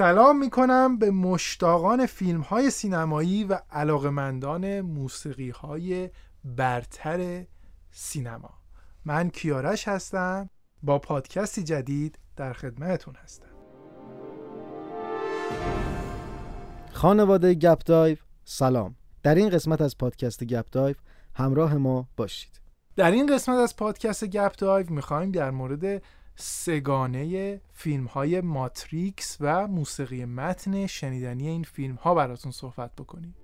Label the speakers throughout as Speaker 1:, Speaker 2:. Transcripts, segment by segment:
Speaker 1: سلام می‌کنم به مشتاقان فیلم های سینمایی و علاقمندان موسیقی های برتر سینما. من کیارش هستم با پادکستی جدید در خدمتتون هستم.
Speaker 2: خانواده گپ دایو سلام. در این قسمت از پادکست گپ دایو همراه ما باشید.
Speaker 1: در این قسمت از پادکست گپ دایو می‌خوایم در مورد سگانه فیلم های ماتریکس و موسیقی متن شنیدنی این فیلم ها براتون صحبت بکنیم.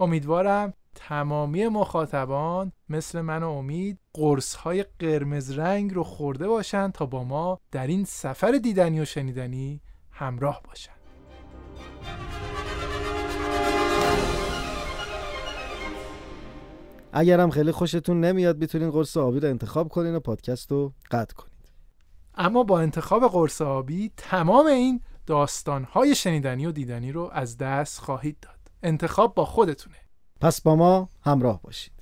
Speaker 1: امیدوارم تمامی مخاطبان مثل من و امید قرص های قرمز رنگ رو خورده باشن تا با ما در این سفر دیدنی و شنیدنی همراه باشن.
Speaker 2: اگرم خیلی خوشتون نمیاد می‌تونین قرص آبی رو انتخاب کنین و پادکست رو قطع کنید
Speaker 1: اما با انتخاب قرص آبی تمام این داستانهای شنیدنی و دیدنی رو از دست خواهید داد. انتخاب با خودتونه.
Speaker 2: پس با ما همراه باشید.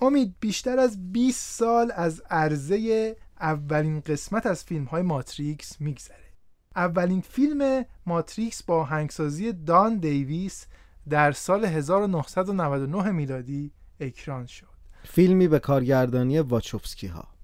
Speaker 1: امید بیشتر از 20 سال از عرضه اولین قسمت از فیلم های ماتریکس میگذره. اولین فیلم ماتریکس با هنگسازی دان دیویس در سال 1999 میلادی اکران شد.
Speaker 2: فیلمی به کارگردانی واچوفسکی ها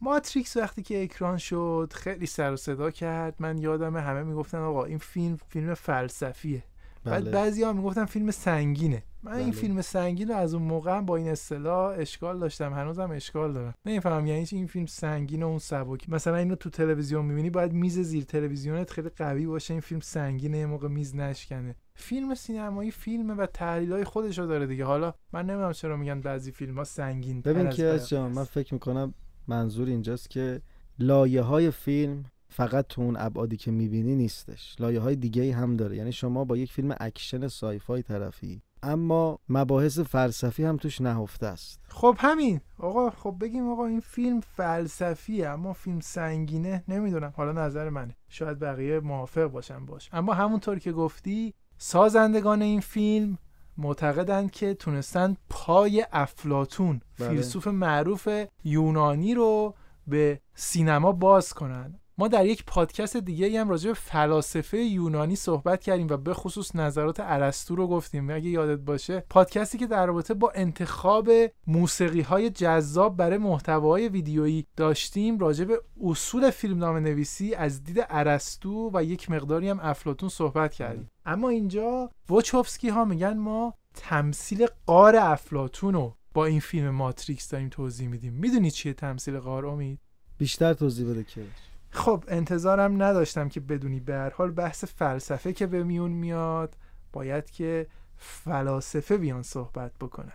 Speaker 1: ماتریکس وقتی که اکران شد خیلی سر و صدا کرد. من یادم همه می‌گفتن آقا این فیلم فیلم فلسفیه. بعد
Speaker 2: بله.
Speaker 1: بعضی ها می‌گفتن فیلم سنگینه. من این
Speaker 2: بله.
Speaker 1: فیلم سنگین رو از اون موقع با این اصطلاح اشکال داشتم. هنوزم اشکال دارم. نمی‌فهمم یعنی چی این فیلم سنگین و اون سبک. مثلا اینو تو تلویزیون می‌بینی باید میز زیر تلویزیونت خیلی قوی باشه. این فیلم سنگینه یه موقع میز نشکنه. فیلم سینمایی فیلم و تحلیل های خودشو داره دیگه. حالا من نمی‌دونم چرا میگن بعضی فیلم ها سنگین
Speaker 2: ببین که من فکر می‌کنم منظور اینجاست که لایه های فیلم فقط تو اون ابعادی که می‌بینی نیستش. لایه های دیگه هم داره. یعنی شما با یک فیلم اکشن sci-fi طرفی اما مباحث فلسفی هم توش نهفته است.
Speaker 1: خب همین. آقا خب بگیم آقا این فیلم فلسفیه اما فیلم سنگینه نمی‌دونم. حالا نظر منه. شاید بقیه موافق باشن باش. اما همونطور که گفتی سازندگان این فیلم معتقدند که تونستن پای افلاتون
Speaker 2: بله.
Speaker 1: فیلسوف معروف یونانی رو به سینما باز کنن ما در یک پادکست دیگه هم راجع به فلاسفه یونانی صحبت کردیم و به خصوص نظرات ارسطو رو گفتیم. اگه یادت باشه پادکستی که در رابطه با انتخاب موسیقی های جذاب برای محتوای ویدیویی داشتیم راجع به اصول فیلمنامه نویسی از دید ارسطو و یک مقداری هم افلاتون صحبت کردیم. اما اینجا وچوفسکی ها میگن ما تمثیل قار افلاتون رو با این فیلم ماتریکس داریم توضیح میدیم. می‌دونی چیه تمثیل قار امید؟
Speaker 2: بیشتر توضیح بده که
Speaker 1: خب انتظارم نداشتم که بدونی. به هر حال بحث فلسفه که به میون میاد باید که فلاسفه بیان صحبت بکنن.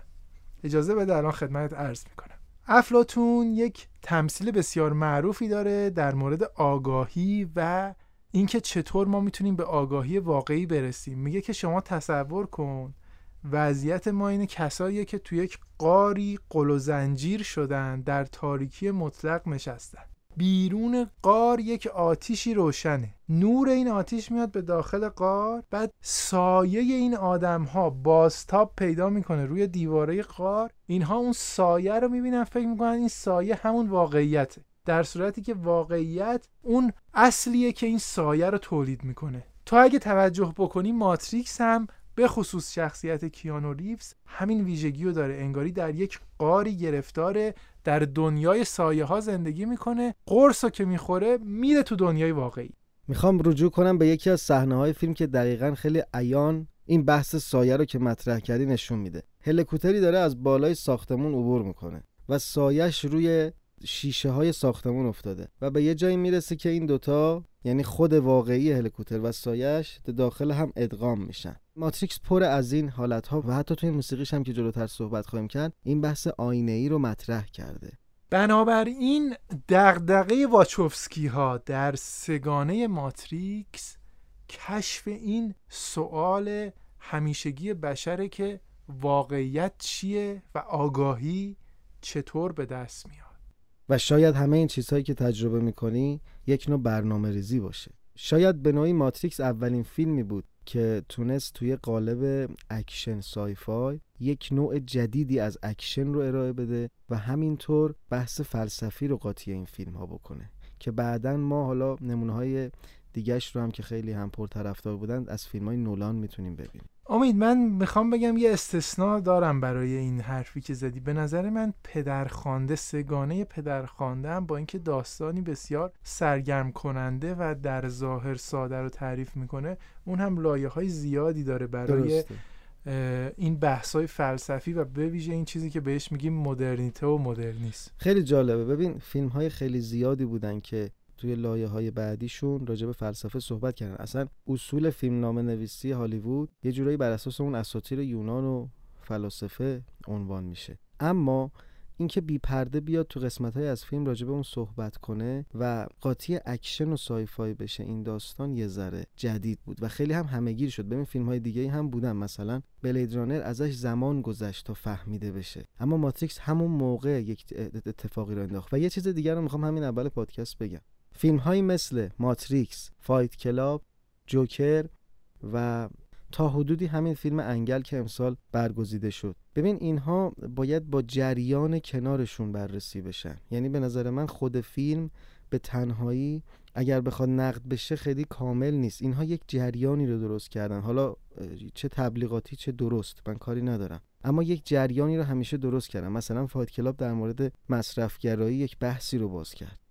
Speaker 1: اجازه بده الان خدمت عرض می‌کنم. افلاتون یک تمثیل بسیار معروفی داره در مورد آگاهی و اینکه چطور ما می‌تونیم به آگاهی واقعی برسیم. میگه که شما تصور کن وضعیت ما اینه کساییه که توی یک قاری قل و زنجیر شدن در تاریکی مطلق نشستن. بیرون قار یک آتیشی روشنه. نور این آتیش میاد به داخل قار بعد سایه این آدم ها بازتاب پیدا می‌کنه روی دیواره قار. اینها اون سایه رو می‌بینن فکر می‌کنن این سایه همون واقعیته. در صورتی که واقعیت اون اصلیه که این سایه رو تولید می‌کنه. تو اگه توجه بکنی ماتریکس هم به خصوص شخصیت کیانو ریوز همین ویژگی رو داره. انگاری در یک قاری گرفتاره در دنیای سایه ها زندگی می‌کنه قرص رو که می‌خوره میره تو دنیای واقعی.
Speaker 2: می‌خوام رجوع کنم به یکی از صحنه های فیلم که دقیقا خیلی عیان این بحث سایه رو که مطرح کردی نشون میده. هلیکوپتری داره از بالای ساختمون عبور می‌کنه و سایش روی شیشه های ساختمون افتاده و به یه جایی می‌رسه که این دوتا یعنی خود واقعی هلیکوپتر و سایش داخل هم ادغام میشن. ماتریکس پر از این حالت ها و حتی توی موسیقیش هم که جلوتر صحبت خواهیم کرد این بحث آینه ای رو مطرح کرده.
Speaker 1: بنابراین دغدغه واچوفسکی ها در سگانه ماتریکس کشف این سوال همیشگی بشره که واقعیت چیه و آگاهی چطور به دست میاد.
Speaker 2: و شاید همه این چیزهایی که تجربه می‌کنی یک نوع برنامه ریزی باشه. شاید به نوعی ماتریکس اولین فیلمی بود که تونست توی قالب اکشن sci-fi یک نوع جدیدی از اکشن رو ارائه بده و همینطور بحث فلسفی رو قاطی این فیلم ها بکنه که بعدا ما حالا نمونه های دیگهش رو هم که خیلی هم پرطرفدار بودن از فیلم های نولان می‌تونیم ببینیم.
Speaker 1: امید من می‌خوام بگم یه استثناء دارم برای این حرفی که زدی. به نظر من پدرخوانده سگانه پدرخوانده هم با اینکه داستانی بسیار سرگرم کننده و در ظاهر ساده رو تعریف می‌کنه اون هم لایه های زیادی داره برای
Speaker 2: درسته.
Speaker 1: این بحث های فلسفی و به ویژه این چیزی که بهش میگیم مدرنیته و مدرنیسم.
Speaker 2: خیلی جالبه. ببین فیلم های خیلی زیادی بودن که توی لایه های بعدیشون راجع به فلسفه صحبت کردن. اصلا اصول فیلم نامه نویسی هالیوود یه جورایی بر اساس اون اساطیر یونان و فلاسفه عنوان میشه. اما اینکه بی پرده بیاد تو قسمت های از فیلم راجع به اون صحبت کنه و قاطی اکشن و sci-fi بشه این داستان یه ذره جدید بود و خیلی هم همهگیر شد. ببین فیلم های دیگه هم بودن. مثلا Blade Runner ازش زمان گذشت تا فهمیده بشه. اما ماتریکس همون موقع یک اتفاقی رو انداخت. و یه چیز دیگر رو می‌خوام همین اول پادکست بگم. فیلم هایی مثل ماتریکس، Fight Club، جوکر و تا حدودی همین فیلم انگل که امسال برگزیده شد. ببین اینها باید با جریان کنارشون بررسی بشن. یعنی به نظر من خود فیلم به تنهایی اگر بخواد نقد بشه خیلی کامل نیست. اینها یک جریانی رو درست کردن. حالا چه تبلیغاتی چه درست من کاری ندارم. اما یک جریانی رو همیشه درست کردن. مثلا Fight Club در مورد مصرفگرایی یک بحثی رو باز کرد.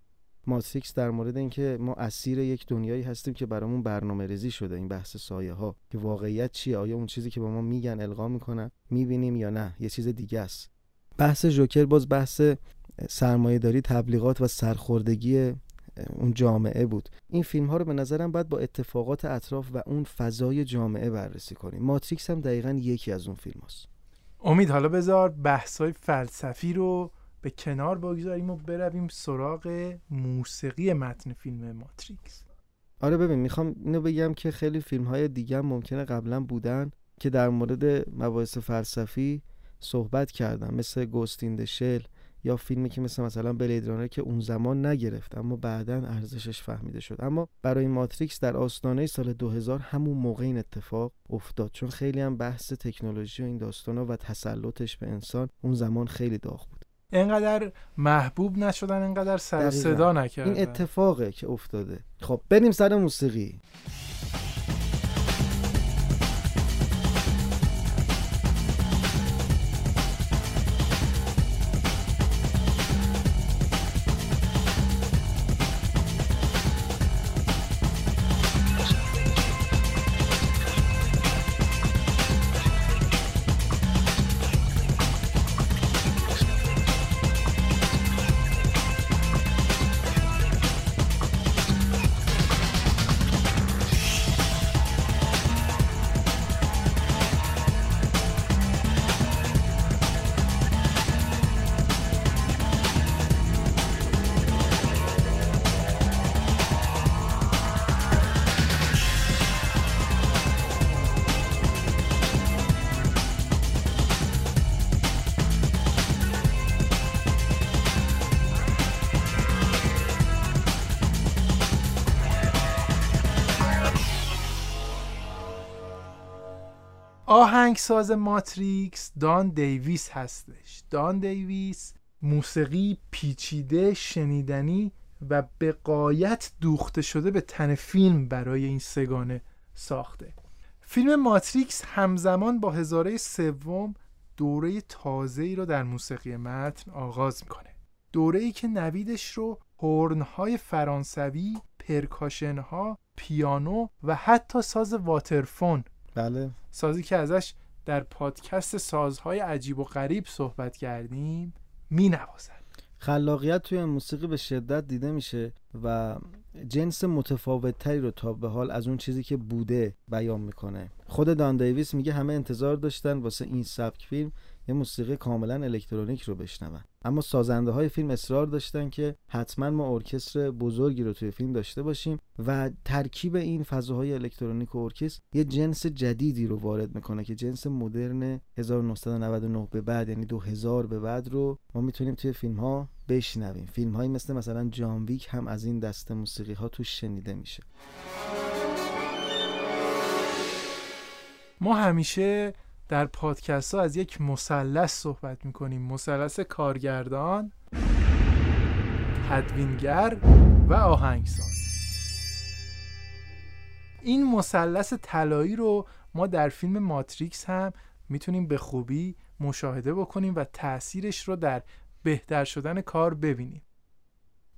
Speaker 2: ماتریکس در مورد اینکه ما اسیر یک دنیایی هستیم که برامون برنامه ریزی شده این بحث سایه ها که واقعیت چیه؟ آیا اون چیزی که با ما میگن القا می‌کنن؟ می‌بینیم یا نه؟ یه چیز دیگه است. بحث جوکر باز بحث سرمایه داری تبلیغات و سرخوردگی اون جامعه بود. این فیلم ها رو به نظرم باید با اتفاقات اطراف و اون فضای جامعه بررسی کنیم. ماتریکس هم دقیقا یکی از اون فیلم هاست
Speaker 1: امید حالا بذار بحث های فلسفی رو به کنار بگذاریم و برویم سراغ موسیقی متن فیلم ماتریکس.
Speaker 2: آره ببین می‌خوام اینو بگم که خیلی فیلم های دیگه هم ممکنه قبلا بودن که در مورد مباحث فلسفی صحبت کردن مثل گوستین شل یا فیلمی که مثل مثلا بلید رانر که اون زمان نگرفت اما بعدا ارزشش فهمیده شد. اما برای ماتریکس در آستانه سال 2000 همون موقع این اتفاق افتاد چون خیلی هم بحث تکنولوژی و این داستانا و تسلطش به انسان اون زمان خیلی داغ بود.
Speaker 1: اینقدر محبوب نشدن اینقدر سر صدا نکردن.
Speaker 2: این اتفاقه که افتاده. خب بریم سر موسیقی. آهنگساز ماتریکس دان دیویس هستش. دان دیویس موسیقی پیچیده شنیدنی و به قایت دوخته شده به تن فیلم برای این سگانه ساخته. فیلم ماتریکس همزمان با هزاره سوم دوره تازه ای رو در موسیقی متن آغاز می‌کنه. دوره ای که نویدش رو هورنهای فرانسوی، پرکاشنها، پیانو و حتی ساز واترفون بله.
Speaker 1: سازی که ازش در پادکست سازهای عجیب و غریب صحبت کردیم می نوازد
Speaker 2: خلاقیت توی موسیقی به شدت دیده میشه و جنس متفاوت تری رو تا به حال از اون چیزی که بوده بیان می‌کنه. خود دان دیویس میگه همه انتظار داشتن واسه این سبک فیلم یه موسیقی کاملا الکترونیک رو بشنون. اما سازنده های فیلم اصرار داشتن که حتما ما ارکستر بزرگی رو توی فیلم داشته باشیم و ترکیب این فضاهای الکترونیک و ارکستر یه جنس جدیدی رو وارد می‌کنه که جنس مدرن 1999 به بعد یعنی 2000 به بعد رو ما می‌تونیم توی فیلم ها بشنویم. فیلم هایی مثل مثلا جانویک هم از این دست موسیقی ها توش شنیده میشه.
Speaker 1: ما همیشه در پادکست ها از یک مثلث صحبت می‌کنیم. مثلث کارگردان تدوینگر و آهنگساز. این مثلث طلایی رو ما در فیلم ماتریکس هم می‌تونیم به خوبی مشاهده بکنیم و تاثیرش رو در بهتر شدن کار ببینیم.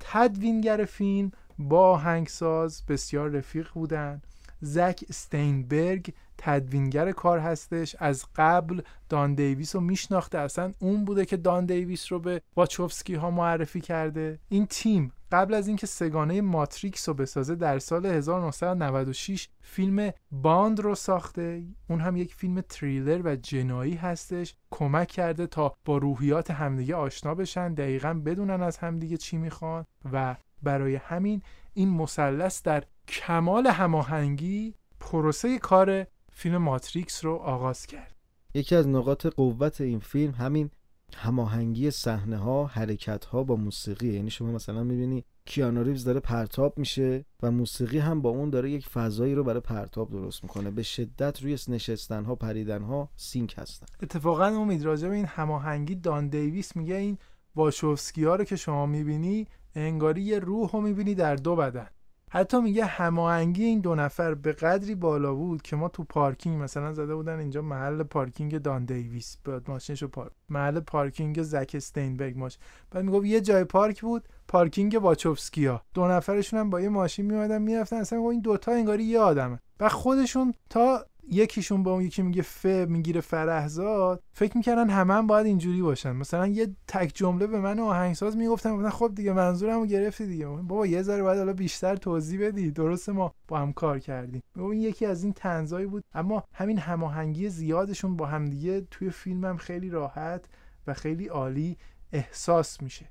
Speaker 1: تدوینگر فیلم با آهنگساز بسیار رفیق بودن. زک استینبرگ تدوینگر کار هستش. از قبل دان دیویس رو میشناخته. اصلا اون بوده که دان دیویس رو به واچوفسکی ها معرفی کرده. این تیم قبل از اینکه سگانه ماتریکس رو بسازه در سال 1996 فیلم Bound رو ساخته. اون هم یک فیلم تریلر و جنایی هستش. کمک کرده تا با روحیات همدیگه آشنا بشن. دقیقا بدونن از همدیگه چی می‌خوان و برای همین این مثلث در کمال هماهنگی پروسه کار فیلم ماتریکس رو آغاز کرد.
Speaker 2: یکی از نقاط قوت این فیلم همین هماهنگی صحنه ها حرکت ها با موسیقی. یعنی شما مثلا می‌بینی کیانو ریوز داره پرتاب میشه و موسیقی هم با اون داره یک فضایی رو برای پرتاب درست می‌کنه. به شدت روی نشستن ها پریدن ها sync هستن.
Speaker 1: اتفاقا امید راجع به این هماهنگی دان دیویس میگه این واشوفسکی ها رو که شما می‌بینی انگاری یه روح رو می‌بینی در دو بدن. حتی میگه هماهنگی این دو نفر به قدری بالا بود که ما تو پارکینگ مثلا زده بودن اینجا محل پارکینگ دان دیویس. بعد ماشینشو پارک محل پارکینگ زک استینبرگ ماش بعد می‌گفت یه جای پارک بود پارکینگ واچوفسکیا. دو نفرشون هم با یه ماشین میومدن می‌رفتن اصلا این دوتا انگاری یه آدمه. و خودشون تا یکیشون با اون یکی میگه ف می‌گیره فرحزاد فکر می‌کردن همه هم باید اینجوری باشن. مثلا یه تک جمله به من آهنگساز می‌گفتن خب دیگه منظورمو گرفتی دیگه. بابا یه ذره باید حالا بیشتر توضیح بدی. درسته ما با هم کار کردیم. این یکی از این تنزایی بود. اما همین هماهنگی زیادشون با همدیگه توی فیلمم خیلی راحت و خیلی عالی احساس میشه.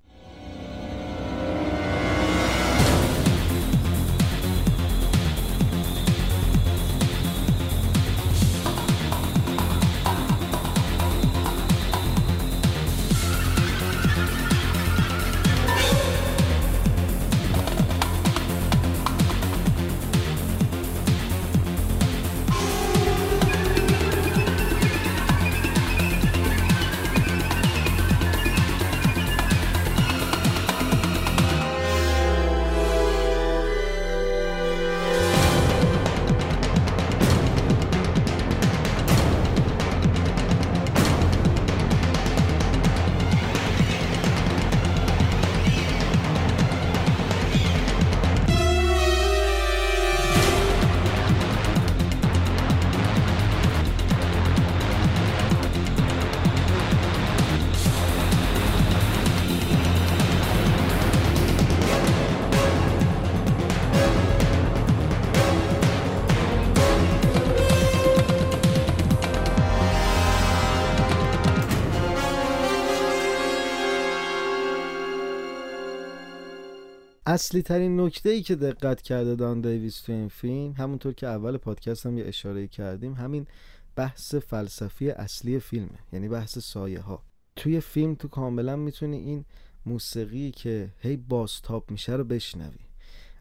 Speaker 2: اصلی ترین نکته ای که دقت کرده دان دیویس تو این فیلم همونطور که اول پادکست هم یه اشاره کردیم همین بحث فلسفی اصلی فیلمه یعنی بحث سایه ها توی فیلم تو کاملا می‌تونی این موسیقی که هی بازتاب میشه رو بشنوی.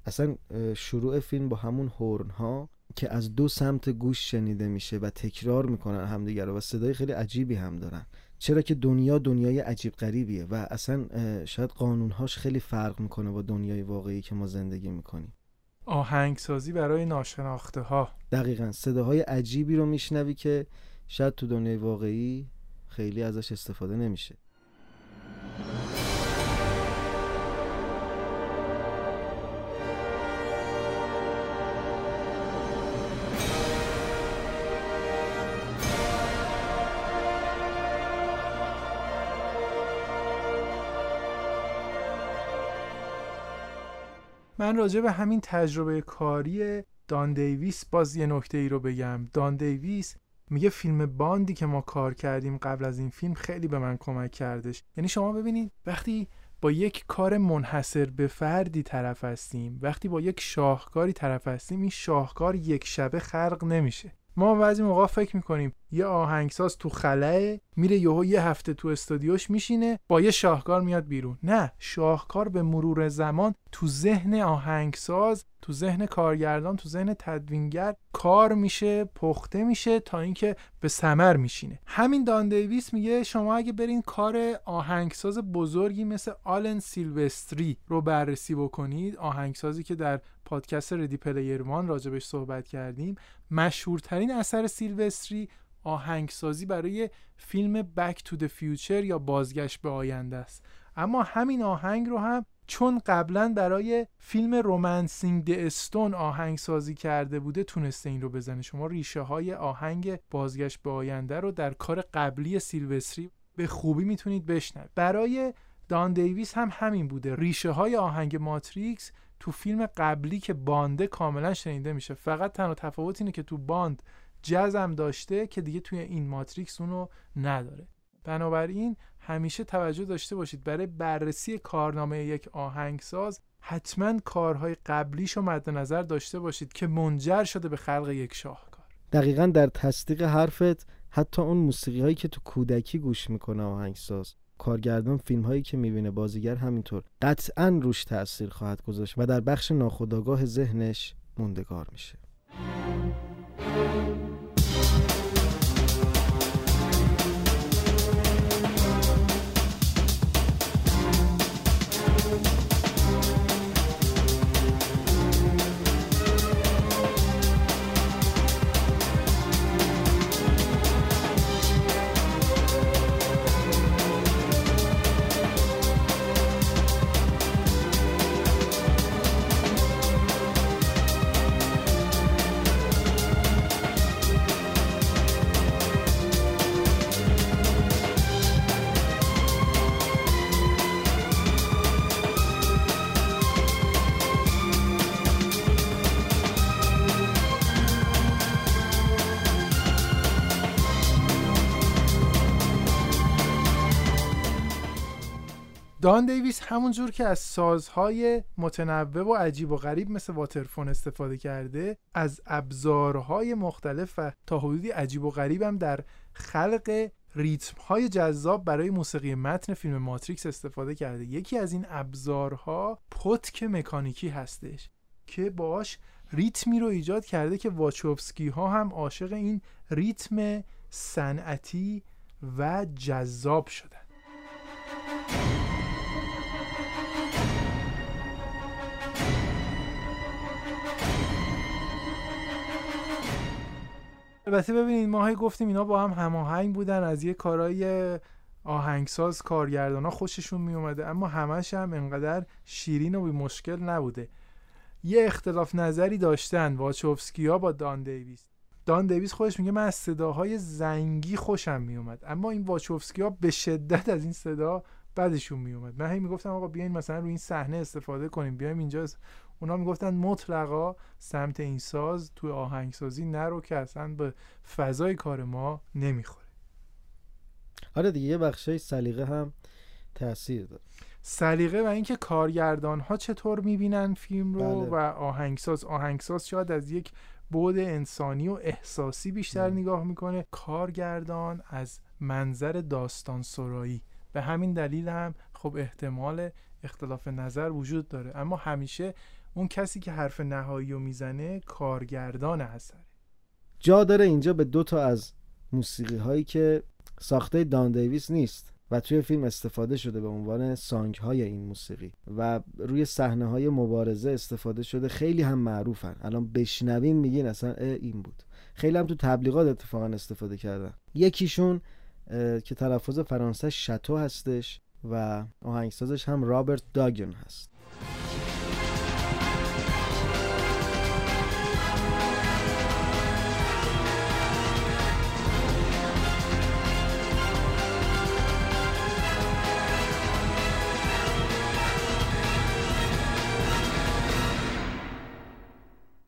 Speaker 2: اصلا شروع فیلم با همون هورن ها که از دو سمت گوش شنیده میشه و تکرار می‌کنن همدیگر و صدای خیلی عجیبی هم دارن. چرا که دنیا دنیای عجیب غریبیه و اصلا شاید قانونهاش خیلی فرق می‌کنه با دنیای واقعی که ما زندگی می‌کنیم.
Speaker 1: آهنگسازی برای ناشناخته ها
Speaker 2: دقیقا. صداهای عجیبی رو میشنوی که شاید تو دنیای واقعی خیلی ازش استفاده نمیشه.
Speaker 1: من راجع به همین تجربه کاری دان دیویس باز یه نکته ای رو بگم. دان دیویس میگه فیلم باندی که ما کار کردیم قبل از این فیلم خیلی به من کمک کردش. یعنی شما ببینید وقتی با یک کار منحصر به فردی طرف هستیم وقتی با یک شاهکاری طرف هستیم این شاهکار یک شبه خلق نمیشه. ما بعضی موقع فکر می‌کنیم یه آهنگساز تو خلاه میره یهو یه هفته تو استودیوش میشینه با یه شاهکار میاد بیرون. نه شاهکار به مرور زمان تو ذهن آهنگساز تو ذهن کارگردان تو ذهن تدوینگر کار میشه پخته میشه تا اینکه به سمر میشینه. همین دان دیویس میگه شما اگه برین کار آهنگساز بزرگی مثل آلن سیلوستری رو بررسی بکنید آهنگسازی که در پادکست Ready Player One راجبش صحبت کردیم مشهورترین اثر سیلوستری آهنگسازی برای فیلم Back to the Future یا بازگشت به آینده است. اما همین آهنگ رو هم چون قبلا برای فیلم Romancing the Stone آهنگ سازی کرده بوده تونسته این رو بزنه. شما ریشه های آهنگ بازگشت به آینده رو در کار قبلی سیلوستری به خوبی می‌تونید بشنوید. برای دان دیویس هم همین بوده. ریشه های آهنگ ماتریکس تو فیلم قبلی که بانده کاملا شنیده میشه. فقط تنها تفاوت اینه که تو باند جزم داشته که دیگه توی این ماتریکس اونو نداره. بنابراین همیشه توجه داشته باشید برای بررسی کارنامه یک آهنگساز حتما کارهای قبلیش رو مد نظر داشته باشید که منجر شده به خلق یک شاهکار.
Speaker 2: دقیقا در تصدیق حرفت حتی اون موسیقی هایی که تو کودکی گوش می‌کنه آهنگساز. کارگردان فیلم هایی که می‌بینه بازیگر همینطور. قطعا روش تاثیر خواهد گذاشت و در بخش ناخودآگاه ذهنش موندگار میشه.
Speaker 1: دان دیویس همونجور که از سازهای متنوع و عجیب و غریب مثل واترفون استفاده کرده از ابزارهای مختلف و تا حدودی عجیب و غریب هم در خلق ریتم های جذاب برای موسیقی متن فیلم ماتریکس استفاده کرده. یکی از این ابزارها پتک مکانیکی هستش که باش ریتمی رو ایجاد کرده که واچوفسکی ها هم عاشق این ریتم صنعتی و جذاب شدن. البته ببینید ما هی گفتیم اینا با هم هماهنگ بودن از یه کارهای آهنگساز کارگردان ها خوششون می اومده اما همش هم انقدر شیرین و بی مشکل نبوده. یه اختلاف نظری داشتن واچوفسکی ها با دان دیویس. دان دیویس خودش میگه من از صداهای زنگی خوشم میومد اما این واچوفسکی ها به شدت از این صدا بعدشون میومد من هی می‌گفتم آقا بیاین مثلا روی این صحنه استفاده کنیم بیایم اینجا اونا می‌گفتن مطلقا سمت این ساز توی آهنگسازی نرو که اصلا به فضای کار ما نمی‌خوره.
Speaker 2: آره دیگه یه بخشای سلیقه هم تاثیر داره.
Speaker 1: سلیقه و اینکه کارگردان ها چطور می‌بینن فیلم رو
Speaker 2: بله.
Speaker 1: و آهنگساز آهنگساز شاید از یک بود انسانی و احساسی بیشتر
Speaker 2: مم.
Speaker 1: نگاه می‌کنه. کارگردان از منظر داستان سرایی. به همین دلیل هم خب احتمال اختلاف نظر وجود داره. اما همیشه اون کسی که حرف نهایی رو می‌زنه کارگردان اثره.
Speaker 2: جا داره اینجا به دو تا از موسیقی هایی که ساخته دان دیویس نیست و توی فیلم استفاده شده به عنوان سانگ های این موسیقی و روی صحنه های مبارزه استفاده شده. خیلی هم معروفن. الان بشنوین میگین اصلا این بود. خیلی هم تو تبلیغات اتفاقا استفاده کردن. یکیشون که تلفظ فرانسه شتو هستش و آهنگسازش هم رابرت داگن هست.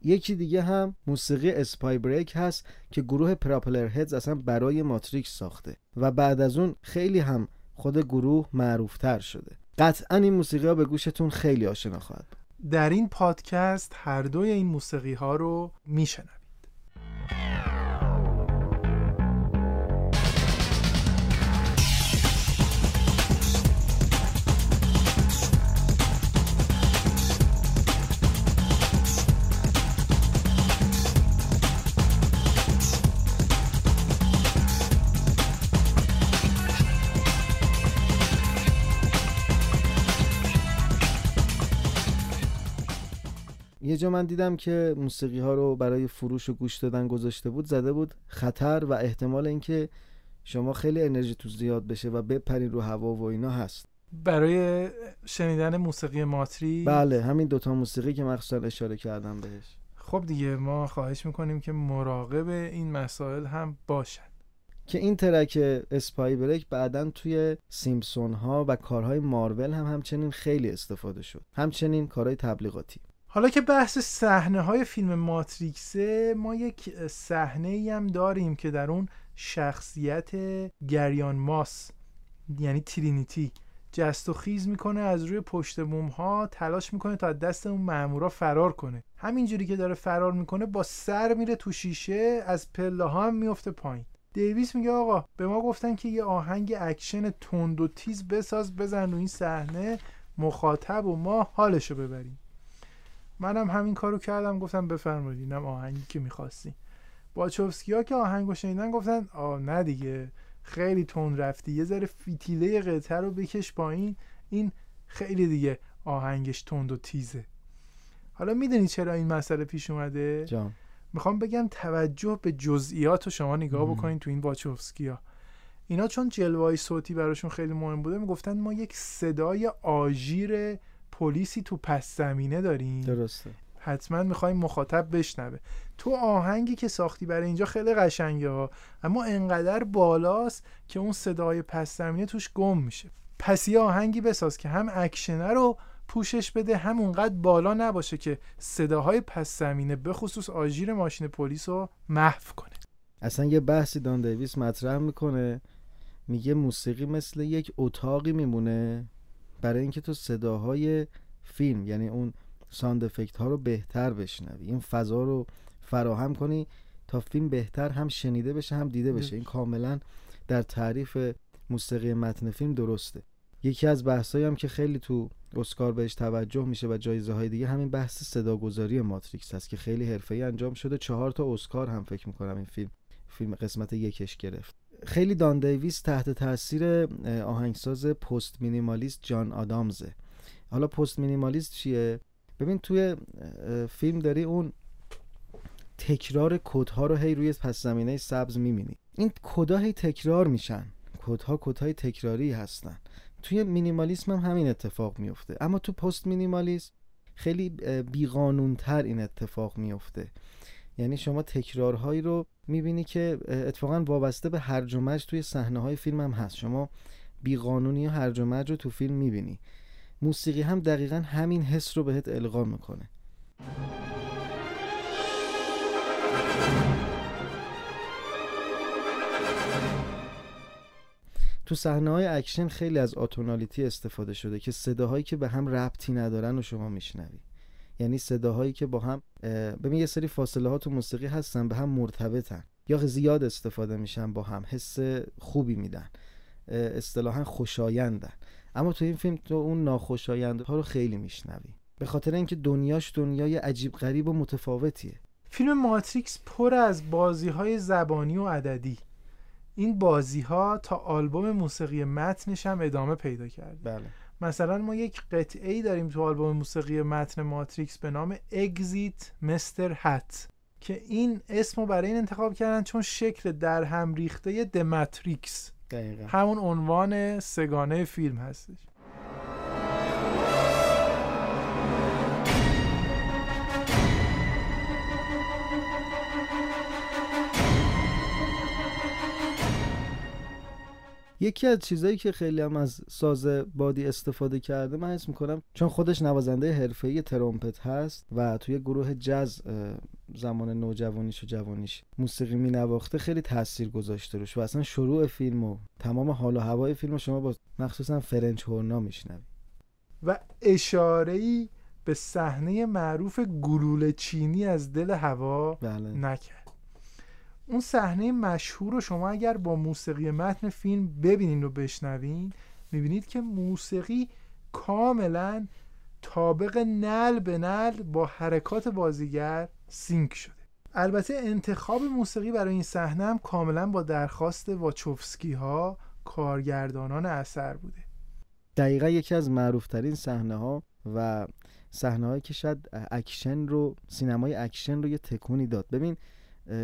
Speaker 2: یکی دیگه هم موسیقی اسپای بریک هست که گروه پراپلر هدز اصلا برای ماتریکس ساخته و بعد از اون خیلی هم خود گروه معروفتر شده. قطعا این موسیقی ها به گوشتون خیلی آشنا خواهد
Speaker 1: در این پادکست هر دوی این موسیقی ها رو میشنوید.
Speaker 2: یه جا من دیدم که موسیقی ها رو برای فروش و گوش دادن گذاشته بود زده بود خطر و احتمال اینکه شما خیلی انرژی تو زیاد بشه و بپرین رو هوا و اینا هست.
Speaker 1: برای شنیدن موسیقی ماتری؟
Speaker 2: بله همین دوتا موسیقی که مخصوصا اشاره کردم بهش.
Speaker 1: خب دیگه ما خواهش می‌کنیم که مراقب این مسائل هم باشن.
Speaker 2: که این ترک اسپای بریک بعدا توی سیمپسون ها و کارهای مارول هم همچنین خیلی استفاده شد. همچنین کارهای تبلیغاتی.
Speaker 1: حالا که بحث صحنه های فیلم ماتریکسه ما یک صحنه ای هم داریم که در اون شخصیت کری ان ماس یعنی ترینیتی جست و خیز می‌کنه از روی پشت بوم ها تلاش می‌کنه تا دست اون مامورا فرار کنه. همینجوری که داره فرار می‌کنه با سر میره تو شیشه از پله ها هم میفته پایین. دیویس میگه آقا به ما گفتن که یه آهنگ اکشن تند و تیز بساز بزن رو این صحنه مخاطب و ما حالشو ببریم. منم همین کارو کردم گفتم بفرمایید اینم آهنگی که می‌خواستی. باچوفسکی ها که آهنگو شنیدن گفتن آ نه دیگه خیلی تون رفتی یه ذره فیتیله قطعه رو بکش پایین این خیلی دیگه آهنگش تند و تیزه. حالا می‌دونی چرا این مسئله پیش اومده؟
Speaker 2: جان.
Speaker 1: می‌خوام بگم توجه به جزئیات رو شما نگاه بکنین تو این واچوفسکی ها اینا چون جلوهای صوتی براشون خیلی مهم بوده می‌گفتن ما یک صدای آژیر پلیسی تو پس زمینه داریم؟
Speaker 2: درسته.
Speaker 1: حتما می‌خوایم مخاطب بشنوه. تو آهنگی که ساختی برای اینجا خیلی قشنگه ها. اما انقدر بالاست که اون صدای پس زمینه توش گم میشه. پس یه آهنگی بساز که هم اکشنه رو پوشش بده هم اونقدر بالا نباشه که صداهای پس زمینه به خصوص آژیر ماشین پلیس رو محو کنه.
Speaker 2: اصلا یه بحثی دان دیویس مطرح می‌کنه. میگه موسیقی مثل یک اتاقی میمونه. برای اینکه تو صداهای فیلم یعنی اون ساند افکت ها رو بهتر بشنوی. این فضا رو فراهم کنی تا فیلم بهتر هم شنیده بشه هم دیده بشه. این کاملا در تعریف موسیقی متن فیلم درسته. یکی از بحثایی هم که خیلی تو اسکار بهش توجه میشه و جایزه های دیگه همین بحث صداگذاری ماتریکس هست که خیلی حرفه‌ای انجام شده. چهار تا اسکار هم فکر می‌کنم این فیلم فیلم قسمت یکش گرفت. خیلی دان دیویس تحت تاثیر آهنگساز پست مینیمالیست جان آدامزه. حالا پست مینیمالیست چیه؟ ببین توی فیلم داری اون تکرار کدها رو هی روی پس زمینه سبز می‌بینی. این کدا هی تکرار میشن. کدها کدهای تکراری هستن. توی مینیمالیسم هم همین اتفاق میفته اما تو پست مینیمالیسم خیلی بیقانونتر این اتفاق میفته یعنی شما تکرارهایی رو می‌بینی که اتفاقا وابسته به مرج توی صحنه های فیلم هم هست. شما بیقانونی و مرج رو تو فیلم می‌بینی. موسیقی هم دقیقا همین حس رو بهت القا می‌کنه. تو صحنه های اکشن خیلی از atonality استفاده شده که صداهایی که به هم ربطی ندارن و شما میشنوی. یعنی صداهایی که با هم ببین یه سری فاصله ها تو موسیقی هستن به هم مرتبطن. یا زیاد استفاده میشن با هم حس خوبی میدن اصطلاحا خوشایندن. اما تو این فیلم تو اون ناخوشایند ها رو خیلی میشنوی. به خاطر اینکه دنیاش دنیای عجیب غریب و متفاوتیه.
Speaker 1: فیلم ماتریکس پر از بازی های زبانی و عددی. این بازی ها تا آلبوم موسیقی متنش هم ادامه پیدا کرد
Speaker 2: بله.
Speaker 1: مثلا ما یک قطعه ای داریم تو آلبوم موسیقی متن ماتریکس به نام اگزیت مستر هت که این اسم رو برای این انتخاب کردن چون شکل در هم ریخته دماتریکس
Speaker 2: دقیقا.
Speaker 1: همون عنوان سگانه فیلم هستش
Speaker 2: یکی از چیزایی که خیلی هم از ساز بادی استفاده کرده من حس می‌کنم چون خودش نوازنده حرفه‌ای ترومپت هست و توی گروه جز زمان نوجوانیش و جوانیش موسیقی می نواخته خیلی تاثیر گذاشته روش و اصلا شروع فیلم و تمام حال و هوای فیلم شما با مخصوصا فرنچ هورنا میشنوی
Speaker 1: و اشاره به صحنه معروف گلوله چینی از دل هوا
Speaker 2: بله.
Speaker 1: نکرد اون صحنه مشهور رو شما اگر با موسیقی متن فیلم ببینین و بشنوین می‌بینید که موسیقی کاملا طابق نعل به نعل با حرکات بازیگر sync شده. البته انتخاب موسیقی برای این صحنه هم کاملا با درخواست واچوفسکی ها کارگردانان اثر بوده.
Speaker 2: دقیقا یکی از معروفترین صحنه ها و صحنه هایی که شاید اکشن رو سینمای اکشن رو یه تکونی داد. ببین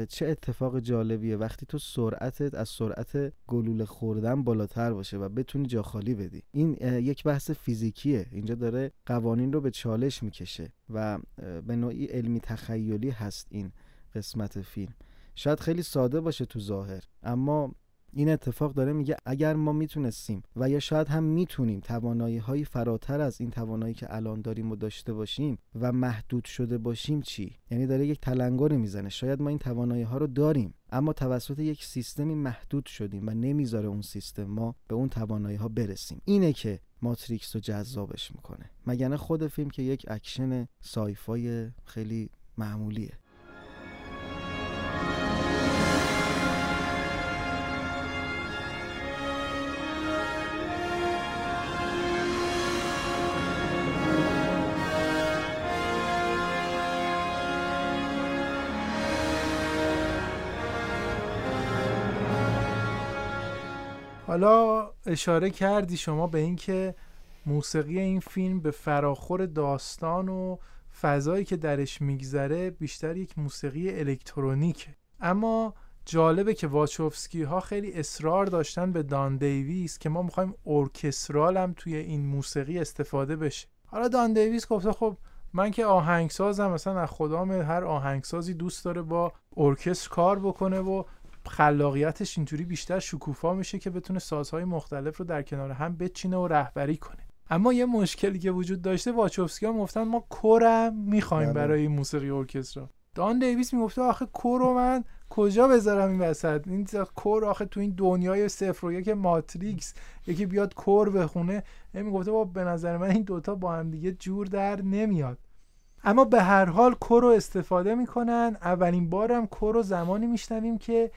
Speaker 2: چه اتفاق جالبیه. وقتی تو سرعتت از سرعت گلوله خوردن بالاتر باشه و بتونی جا خالی بدی. این یک بحث فیزیکیه. اینجا داره قوانین رو به چالش می‌کشه و به نوعی علمی تخیلی هست این قسمت فیلم. شاید خیلی ساده باشه تو ظاهر اما این اتفاق داره میگه اگر ما می‌تونستیم و یا شاید هم می‌تونیم توانایی های فراتر از این توانایی که الان داریم و داشته باشیم و محدود شده باشیم چی؟ یعنی داره یک تلنگری می‌زنه. شاید ما این توانایی ها رو داریم اما توسط یک سیستمی محدود شدیم و نمی‌ذاره اون سیستم ما به اون توانایی ها برسیم. اینه که ماتریکس رو جذابش می‌کنه. مگه خود فیلم که یک اکشن سایفای خیلی معمولیه.
Speaker 1: حالا اشاره کردی شما به اینکه موسیقی این فیلم به فراخور داستان و فضایی که درش میگذره بیشتر یک موسیقی الکترونیکه. اما جالبه که واچوفسکی ها خیلی اصرار داشتن به دان دیویس که ما می‌خوایم ارکسترال هم توی این موسیقی استفاده بشه. حالا دان دیویس گفته خب من که آهنگسازم مثلا از خدام هر آهنگسازی دوست داره با ارکستر کار بکنه و خلاقیتش اینطوری بیشتر شکوفا میشه که بتونه سازهای مختلف رو در کنار هم بچینه و رهبری کنه. اما یه مشکلی که وجود داشته واچوفسکی ها گفتن ما کورم می‌خوایم بله. برای موسیقی ارکسترا. دان دیویس می‌گفته آخه کورو من کجا بذارم این وسط؟ این کور آخه تو این دنیای صفر و یک ماتریکس. یکی بیاد کور بخونه می‌گفته با به نظر من این دوتا با هم دیگه جور در نمیاد. اما به هر حال کورو استفاده می‌کنن. اولین بارم کورو زمانی میشنویم که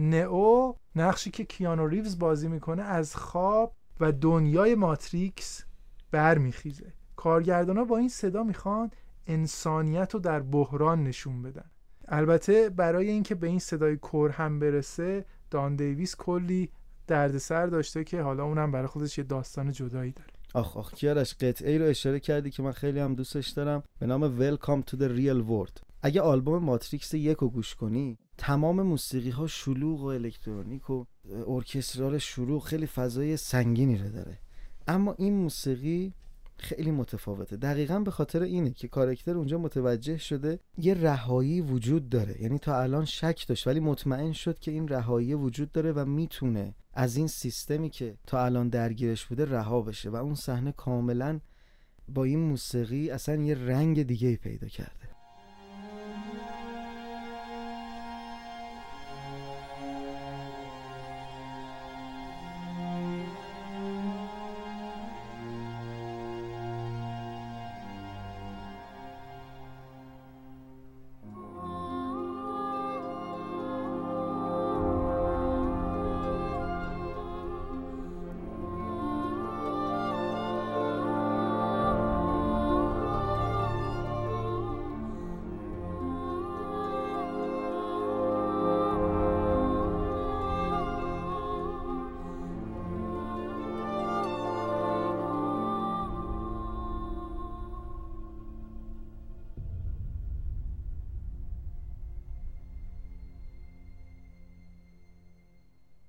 Speaker 1: نئو نقشی که کیانو ریوز بازی می‌کنه از خواب و دنیای ماتریکس برمیخیزه. کارگردان با این صدا می‌خوان انسانیت رو در بحران نشون بدن. البته برای اینکه به این صدای کور هم برسه دان دیویس کلی دردسر داشته که حالا اونم برای خودش یه داستان جدایی داره.
Speaker 2: آخ آخ کیارش قطعه ای رو اشاره کردی که من خیلی هم دوستش دارم. به نام Welcome to the Real World. اگه آلبوم ماتریکس یک رو گوش کنی تمام موسیقی ها شلوغ و الکترونیک و ارکسترال شروع خیلی فضای سنگینی رو داره. اما این موسیقی خیلی متفاوته. دقیقا به خاطر اینه که کارکتر اونجا متوجه شده یه رهایی وجود داره. یعنی تا الان شک داشت ولی مطمئن شد که این رهایی وجود داره و می‌تونه از این سیستمی که تا الان درگیرش بوده رها بشه و اون صحنه کاملا با این موسیقی اصلا یه رنگ دیگه پیدا کرده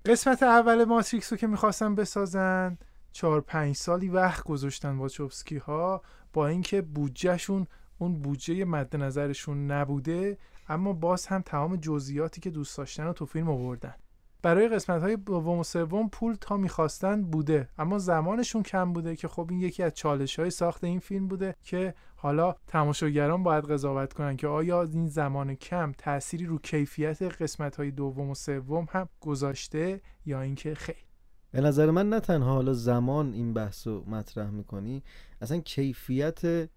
Speaker 1: قسمت اول ماتریکس رو که می‌خواستن بسازن چهار پنج سالی وقت گذاشتن واچوفسکی ها با اینکه بودجهشون اون بودجه مد نظرشون نبوده اما باز هم تمام جزئیاتی که دوست داشتن رو تو فیلم آوردن. برای قسمت های دوم و سوم پول تا می‌خواستن بوده اما زمانشون کم بوده که خب این یکی از چالش های ساخت این فیلم بوده که حالا تماشاگران باید قضاوت کنن که آیا این زمان کم تأثیری رو کیفیت قسمت های دوم و سوم هم گذاشته یا اینکه خیر؟
Speaker 2: به نظر من نه تنها حالا زمان این بحث رو مطرح می‌کنی اصلا کیفیت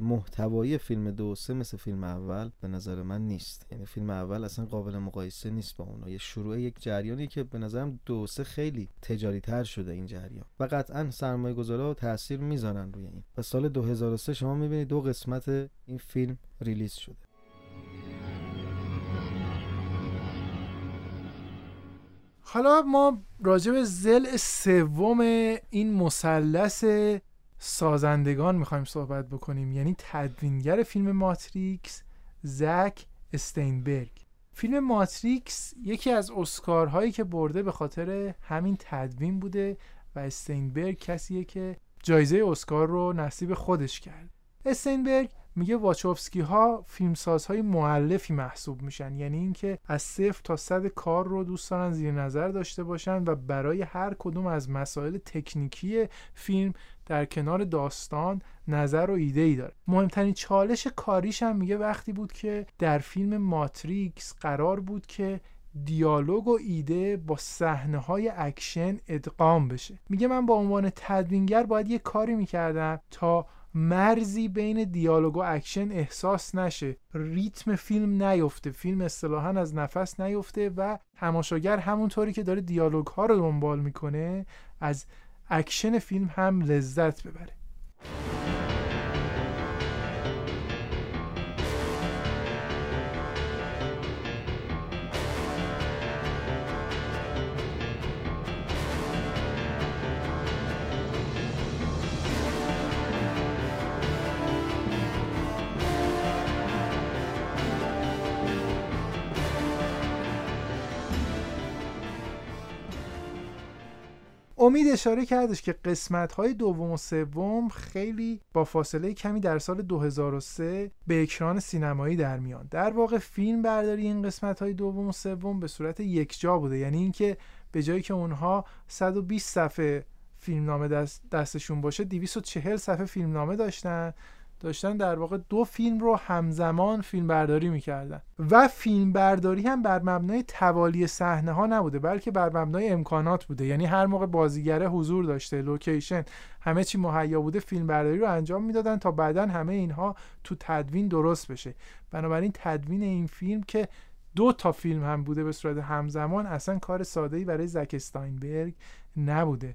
Speaker 2: محتوایی فیلم دو سه مثل فیلم اول به نظر من نیست. یعنی فیلم اول اصلا قابل مقایسه نیست با اونا. یه شروع یک جریانی که به نظرم دو سه خیلی تجاری تر شده این جریان. و قطعا سرمایه گذارا تاثیر می‌ذارن روی این. و سال 2003 شما می‌بینید دو قسمت این فیلم ریلیز شده.
Speaker 1: حالا ما راجع به زل سوم این مثلث سازندگان می‌خوایم صحبت بکنیم یعنی تدوینگر فیلم ماتریکس زک استینبرگ. فیلم ماتریکس یکی از اسکارهایی که برده به خاطر همین تدوین بوده و استینبرگ کسیه که جایزه اسکار رو نصیب خودش کرد. استینبرگ میگه واچوفسکی ها فیلمسازهای معلفی محسوب میشن یعنی اینکه از صفر تا صد کار رو دوست دارن زیر نظر داشته باشن و برای هر کدوم از مسائل تکنیکی فیلم در کنار داستان نظر و ایده ای داره. مهمترین چالش کاریش هم میگه وقتی بود که در فیلم ماتریکس قرار بود که دیالوگ و ایده با صحنه های اکشن ادغام بشه. میگه من با عنوان تدوینگر باید یه کاری می‌کردم تا مرزی بین دیالوگ و اکشن احساس نشه. ریتم فیلم نیفته فیلم اصطلاحا از نفس نیفته و تماشاگر همونطوری که داره دیالوگ ها رو دنبال می‌کنه از اکشن فیلم هم لذت ببره. امید اشاره کردش که قسمت های دوم و سوم خیلی با فاصله کمی در سال 2003 به اکران سینمایی در میان. در واقع فیلم برداری این قسمت های دوم و سوم به صورت یکجا بوده. یعنی اینکه به جایی که اونها 120 صفحه فیلمنامه دست دستشون باشه 240 صفحه فیلمنامه داشتن. داشتن در واقع دو فیلم رو همزمان فیلم برداری می‌کردن. و فیلم برداری هم بر مبنای توالی صحنه ها نبوده بلکه بر مبنای امکانات بوده. یعنی هر موقع بازیگره حضور داشته لوکیشن همه چی مهیا بوده فیلم برداری رو انجام می‌دادن تا بعدا همه اینها تو تدوین درست بشه. بنابراین تدوین این فیلم که دو تا فیلم هم بوده به صورت همزمان اصلا کار ساده ای برای زک استاینبرگ نبوده.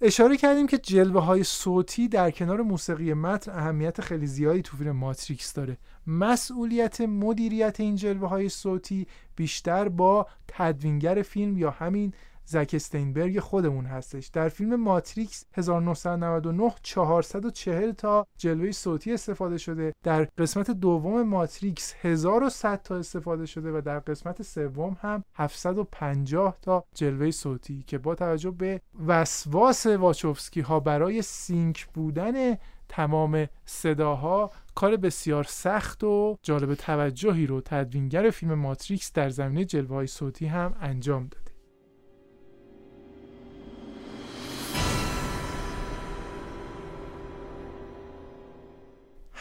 Speaker 1: اشاره کردیم که جلوه های صوتی در کنار موسیقی متن اهمیت خیلی زیادی تو فیلم ماتریکس داره. مسئولیت مدیریت این جلوه های صوتی بیشتر با تدوینگر فیلم یا همین زک استینبرگ خودمون هستش. در فیلم ماتریکس 1999 440 تا جلوه صوتی استفاده شده. در قسمت دوم ماتریکس 1100 تا استفاده شده و در قسمت سوم هم 750 تا جلوه صوتی که با توجه به وسواس واچوفسکی ها برای sync بودن تمام صداها کار بسیار سخت و جالب توجهی رو تدوینگر فیلم ماتریکس در زمینه جلوه های صوتی هم انجام داد.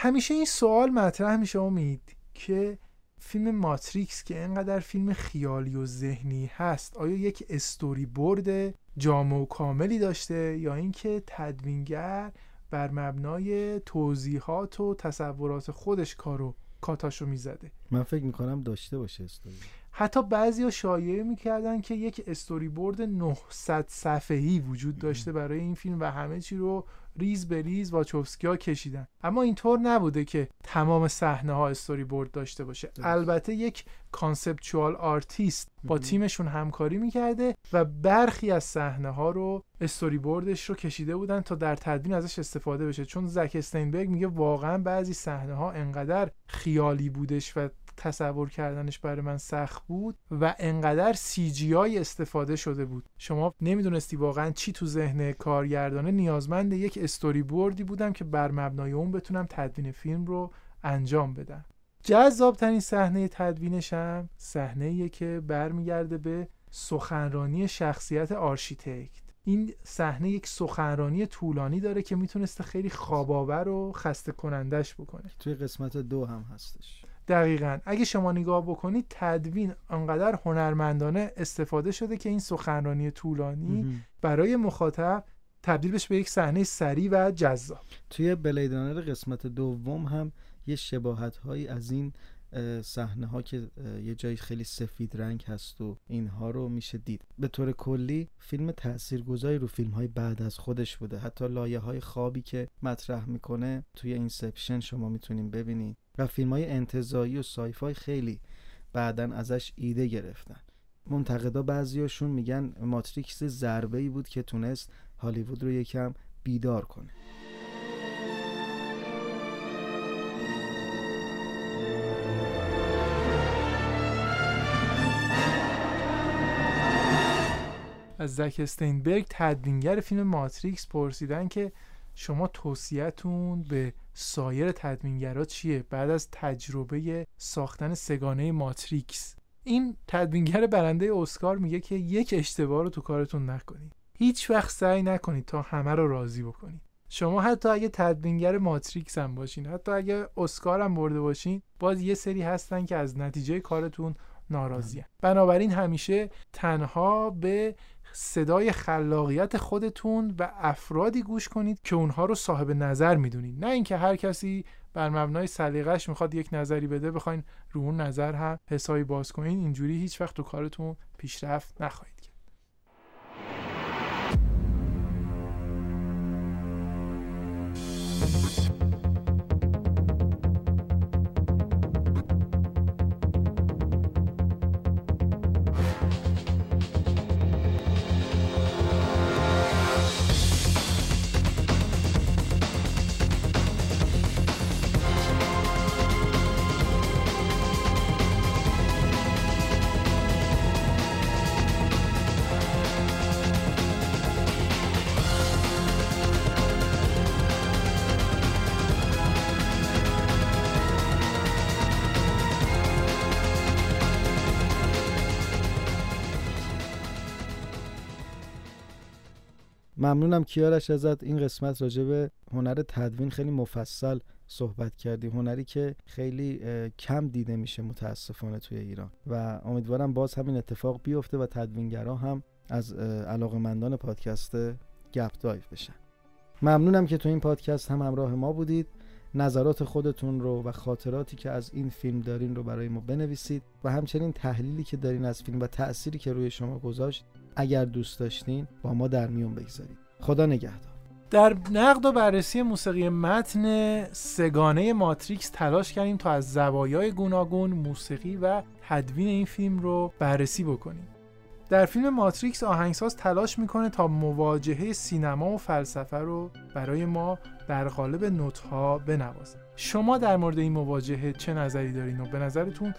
Speaker 1: همیشه این سوال مطرح میشه امید که فیلم ماتریکس که اینقدر فیلم خیالی و ذهنی هست آیا یک استوری برد جامع و کاملی داشته یا اینکه تدوینگر بر مبنای توضیحات و تصورات خودش کارو کاتاشو می‌زده؟
Speaker 2: من فکر می‌کنم داشته باشه استوری.
Speaker 1: حتی بعضی ها شایعه می‌کردن که یک استوری بورد 900 صفحه‌ای وجود داشته برای این فیلم و همه چی رو ریز به ریز واچوفسکی ها کشیدن. اما اینطور نبوده که تمام صحنه ها استوری بورد داشته باشه. البته یک conceptual artist با تیمشون همکاری می‌کرده و برخی از صحنه ها رو استوری بوردش رو کشیده بودن تا در تدوین ازش استفاده بشه. چون زک استینبرگ میگه واقعا بعضی صحنه ها انقدر خیالی بودش و تصور کردنش برای من سخت بود و انقدر CGI استفاده شده بود. شما نمی‌دونستی واقعا چی تو ذهن کارگردانه نیازمند یک استوری بوردی بودم که بر مبنای اون بتونم تدوین فیلم رو انجام بدم. جذاب ترین صحنه تدوینش هم صحنه که برمیگرده به سخنرانی شخصیت Architect. این صحنه یک سخنرانی طولانی داره که می‌تونسته خیلی خواب‌آور و خسته کنندش بکنه.
Speaker 2: توی قسمت دو هم هستش.
Speaker 1: دقیقا. اگه شما نگاه بکنید تدوین انقدر هنرمندانه استفاده شده که این سخنرانی طولانی برای مخاطب تبدیل بشه به یک صحنه سریع و جذاب.
Speaker 2: توی Blade Runner قسمت دوم هم یه شباهت هایی از این صحنه ها که یه جایی خیلی سفید رنگ هست و اینها رو میشه دید. به طور کلی فیلم تاثیرگذاری رو فیلم های بعد از خودش بوده. حتی لایه های خوابی که مطرح می‌کنه توی Inception شما می‌تونیم ببینید و فیلم های انتزاعی و sci-fi خیلی بعدا ازش ایده گرفتن. منتقدا بعضیاشون میگن ماتریکس ضربه ای بود که تونست هالیوود رو یکم بیدار کنه.
Speaker 1: از زک استینبرگ تدوینگر فیلم ماتریکس پرسیدن که شما توصیهتون به سایر تدوینگرا چیه بعد از تجربه ساختن سگانه ماتریکس؟ این تدوینگر برنده اسکار میگه که یک اشتباه رو تو کارتون نکنید. هیچ وقت سعی نکنید تا همه رو راضی بکنید. شما حتی اگه تدوینگر ماتریکس هم باشین حتی اگه اسکار هم برده باشین باز یه سری هستن که از نتیجه کارتون ناراضی بنابراین همیشه تنها به صدای خلاقیت خودتون و افرادی گوش کنید که اونها رو صاحب نظر می‌دونید نه اینکه هر کسی بر مبنای سلیقش می‌خواد یک نظری بده بخواین رو اون نظر هم حسابی باز کنین اینجوری هیچ وقت تو کارتون پیشرفت نخواهید
Speaker 2: ممنونم کیارش ازت این قسمت راجع به هنر تدوین خیلی مفصل صحبت کردی هنری که خیلی کم دیده میشه متاسفانه توی ایران. و امیدوارم باز همین اتفاق بیفته و تدوینگرا هم از علاقمندان پادکست گپ دایو بشن. ممنونم که تو این پادکست هم همراه ما بودید. نظرات خودتون رو و خاطراتی که از این فیلم دارین رو برای ما بنویسید و همچنین تحلیلی که دارین از فیلم و تأثیری که روی شما گذاشت اگر دوست داشتین با ما در میون بگذارید. خدا نگهدار.
Speaker 1: در نقد و بررسی موسیقی متن سگانه ماتریکس تلاش کردیم تا از زوایای گوناگون موسیقی و تدوین این فیلم رو بررسی بکنیم. در فیلم ماتریکس آهنگساز تلاش می‌کنه تا مواجهه سینما و فلسفه رو برای ما در قالب نوتها بنوازه. شما در مورد این مواجهه چه نظری دارین و به نظرتون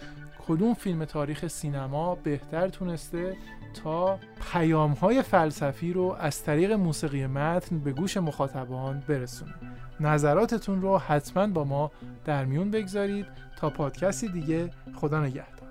Speaker 1: کدوم فیلم تاریخ سینما بهتر تونسته تا پیام های فلسفی رو از طریق موسیقی متن به گوش مخاطبان برسونه نظراتتون رو حتما با ما در میون بگذارید تا پادکستی دیگه. خدا نگهدار.